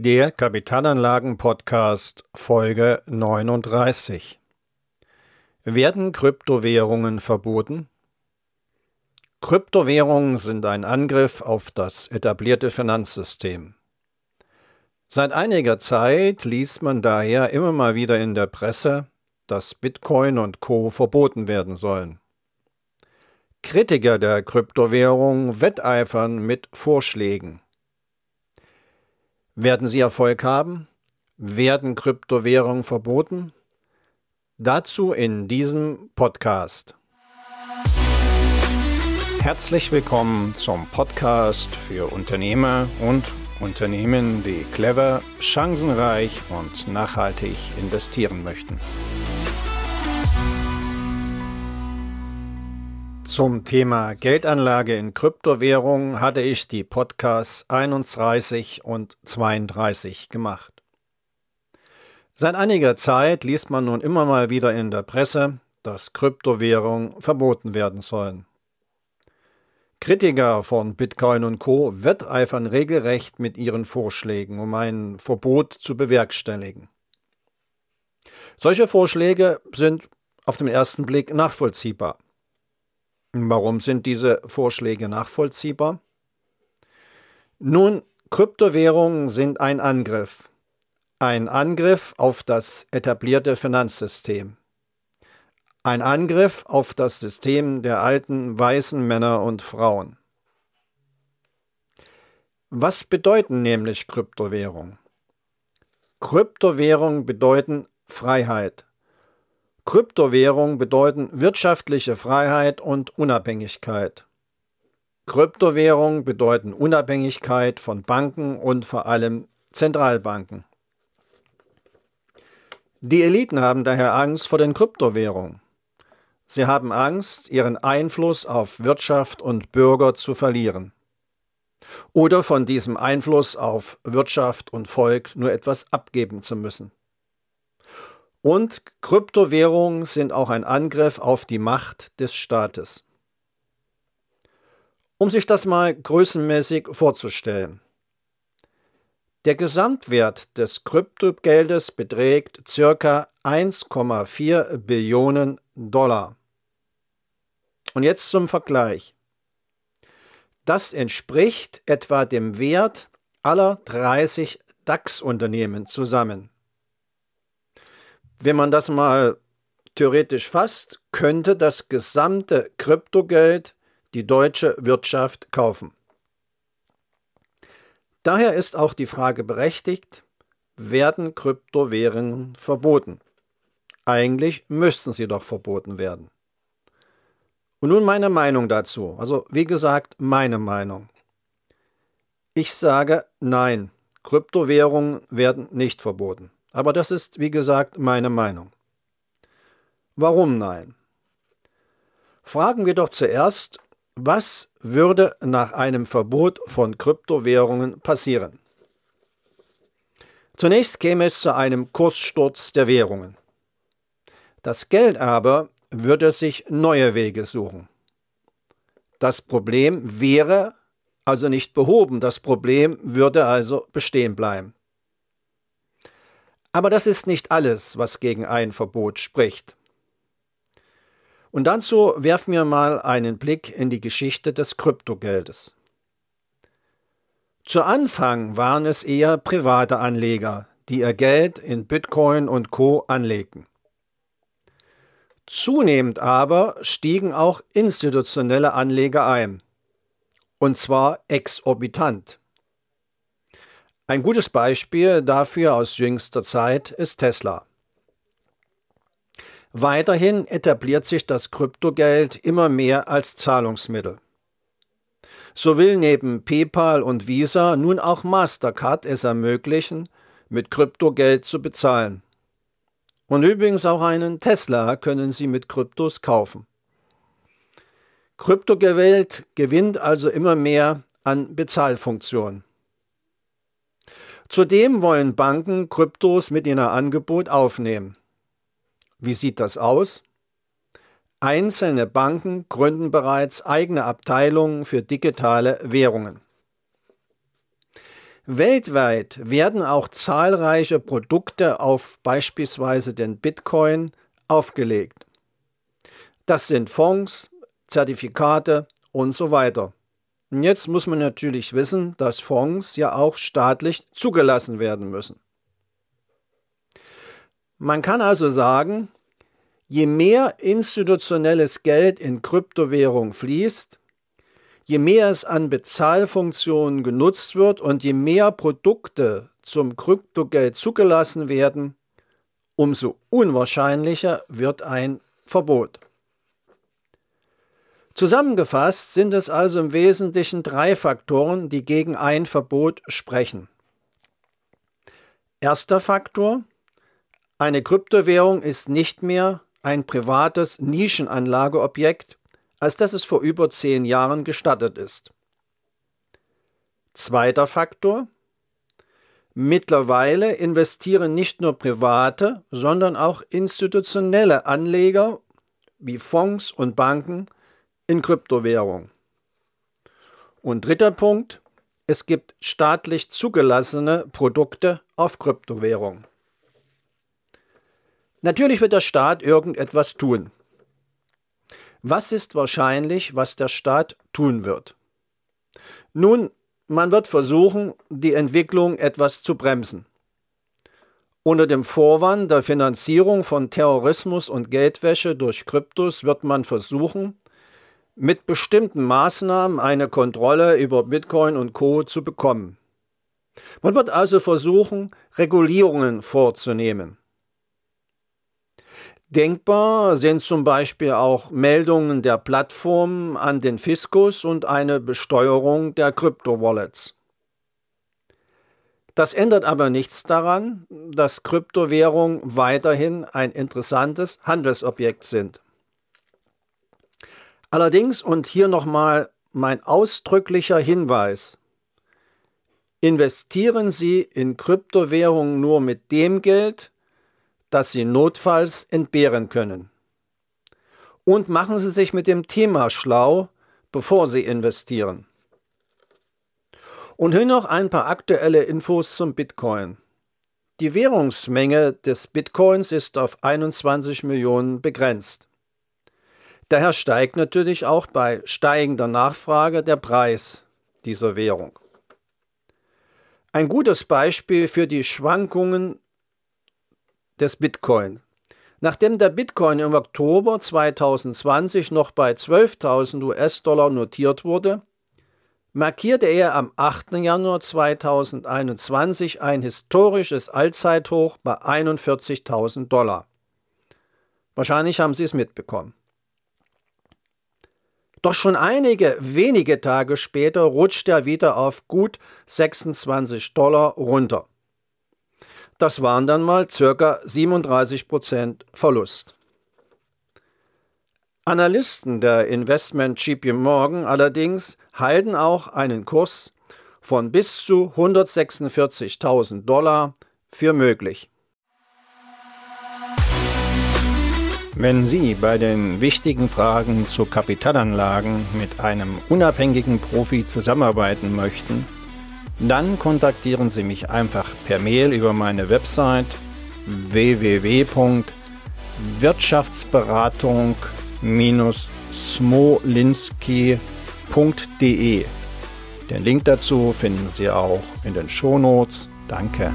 Der Kapitalanlagen-Podcast Folge 39. Werden Kryptowährungen verboten? Kryptowährungen sind ein Angriff auf das etablierte Finanzsystem. Seit einiger Zeit liest man daher immer mal wieder in der Presse, dass Bitcoin und Co verboten werden sollen. Kritiker der Kryptowährung wetteifern mit Vorschlägen. Werden sie Erfolg haben? Werden Kryptowährungen verboten? Dazu in diesem Podcast. Herzlich willkommen zum Podcast für Unternehmer und Unternehmen, die clever, chancenreich und nachhaltig investieren möchten. Zum Thema Geldanlage in Kryptowährungen hatte ich die Podcasts 31 und 32 gemacht. Seit einiger Zeit liest man nun immer mal wieder in der Presse, dass Kryptowährungen verboten werden sollen. Kritiker von Bitcoin und Co. wetteifern regelrecht mit ihren Vorschlägen, um ein Verbot zu bewerkstelligen. Solche Vorschläge sind auf den ersten Blick nachvollziehbar. Warum sind diese Vorschläge nachvollziehbar? Nun, Kryptowährungen sind ein Angriff. Ein Angriff auf das etablierte Finanzsystem. Ein Angriff auf das System der alten weißen Männer und Frauen. Was bedeuten nämlich Kryptowährungen? Kryptowährungen bedeuten Freiheit. Kryptowährungen bedeuten wirtschaftliche Freiheit und Unabhängigkeit. Kryptowährungen bedeuten Unabhängigkeit von Banken und vor allem Zentralbanken. Die Eliten haben daher Angst vor den Kryptowährungen. Sie haben Angst, ihren Einfluss auf Wirtschaft und Bürger zu verlieren. Oder von diesem Einfluss auf Wirtschaft und Volk nur etwas abgeben zu müssen. Und Kryptowährungen sind auch ein Angriff auf die Macht des Staates. Um sich das mal größenmäßig vorzustellen. Der Gesamtwert des Kryptogeldes beträgt ca. 1,4 Billionen Dollar. Und jetzt zum Vergleich. Das entspricht etwa dem Wert aller 30 DAX-Unternehmen zusammen. Wenn man das mal theoretisch fasst, könnte das gesamte Kryptogeld die deutsche Wirtschaft kaufen. Daher ist auch die Frage berechtigt, werden Kryptowährungen verboten? Eigentlich müssten sie doch verboten werden. Und nun meine Meinung dazu. Also wie gesagt, meine Meinung. Ich sage nein, Kryptowährungen werden nicht verboten. Aber das ist, wie gesagt, meine Meinung. Warum nein? Fragen wir doch zuerst, was würde nach einem Verbot von Kryptowährungen passieren? Zunächst käme es zu einem Kurssturz der Währungen. Das Geld aber würde sich neue Wege suchen. Das Problem wäre also nicht behoben, das Problem würde also bestehen bleiben. Aber das ist nicht alles, was gegen ein Verbot spricht. Und dazu werfen wir mal einen Blick in die Geschichte des Kryptogeldes. Zu Anfang waren es eher private Anleger, die ihr Geld in Bitcoin und Co anlegten. Zunehmend aber stiegen auch institutionelle Anleger ein, und zwar exorbitant. Ein gutes Beispiel dafür aus jüngster Zeit ist Tesla. Weiterhin etabliert sich das Kryptogeld immer mehr als Zahlungsmittel. So will neben PayPal und Visa nun auch Mastercard es ermöglichen, mit Kryptogeld zu bezahlen. Und übrigens auch einen Tesla können Sie mit Kryptos kaufen. Kryptogeld gewinnt also immer mehr an Bezahlfunktion. Zudem wollen Banken Kryptos mit in ihr Angebot aufnehmen. Wie sieht das aus? Einzelne Banken gründen bereits eigene Abteilungen für digitale Währungen. Weltweit werden auch zahlreiche Produkte auf beispielsweise den Bitcoin aufgelegt. Das sind Fonds, Zertifikate und so weiter. Und jetzt muss man natürlich wissen, dass Fonds ja auch staatlich zugelassen werden müssen. Man kann also sagen, je mehr institutionelles Geld in Kryptowährung fließt, je mehr es an Bezahlfunktionen genutzt wird und je mehr Produkte zum Kryptogeld zugelassen werden, umso unwahrscheinlicher wird ein Verbot. Zusammengefasst sind es also im Wesentlichen drei Faktoren, die gegen ein Verbot sprechen. Erster Faktor. Eine Kryptowährung ist nicht mehr ein privates Nischenanlageobjekt, als dass es vor über zehn Jahren gestattet ist. Zweiter Faktor. Mittlerweile investieren nicht nur private, sondern auch institutionelle Anleger wie Fonds und Banken in Kryptowährung. Und dritter Punkt, es gibt staatlich zugelassene Produkte auf Kryptowährung. Natürlich wird der Staat irgendetwas tun. Was ist wahrscheinlich, was der Staat tun wird? Nun, man wird versuchen, die Entwicklung etwas zu bremsen. Unter dem Vorwand der Finanzierung von Terrorismus und Geldwäsche durch Kryptos wird man versuchen, mit bestimmten Maßnahmen eine Kontrolle über Bitcoin und Co zu bekommen. Man wird also versuchen, Regulierungen vorzunehmen. Denkbar sind zum Beispiel auch Meldungen der Plattformen an den Fiskus und eine Besteuerung der Kryptowallets. Das ändert aber nichts daran, dass Kryptowährungen weiterhin ein interessantes Handelsobjekt sind. Allerdings, und hier nochmal mein ausdrücklicher Hinweis, investieren Sie in Kryptowährungen nur mit dem Geld, das Sie notfalls entbehren können. Und machen Sie sich mit dem Thema schlau, bevor Sie investieren. Und hier noch ein paar aktuelle Infos zum Bitcoin. Die Währungsmenge des Bitcoins ist auf 21 Millionen begrenzt. Daher steigt natürlich auch bei steigender Nachfrage der Preis dieser Währung. Ein gutes Beispiel für die Schwankungen des Bitcoin. Nachdem der Bitcoin im Oktober 2020 noch bei 12.000 US-Dollar notiert wurde, markierte er am 8. Januar 2021 ein historisches Allzeithoch bei 41.000 Dollar. Wahrscheinlich haben Sie es mitbekommen. Doch schon einige wenige Tage später rutscht er wieder auf gut 26 Dollar runter. Das waren dann mal ca. 37 Prozent Verlust. Analysten der Investment JP Morgan allerdings halten auch einen Kurs von bis zu 146.000 Dollar für möglich. Wenn Sie bei den wichtigen Fragen zu Kapitalanlagen mit einem unabhängigen Profi zusammenarbeiten möchten, dann kontaktieren Sie mich einfach per Mail über meine Website www.wirtschaftsberatung-smolinski.de. Den Link dazu finden Sie auch in den Shownotes. Danke.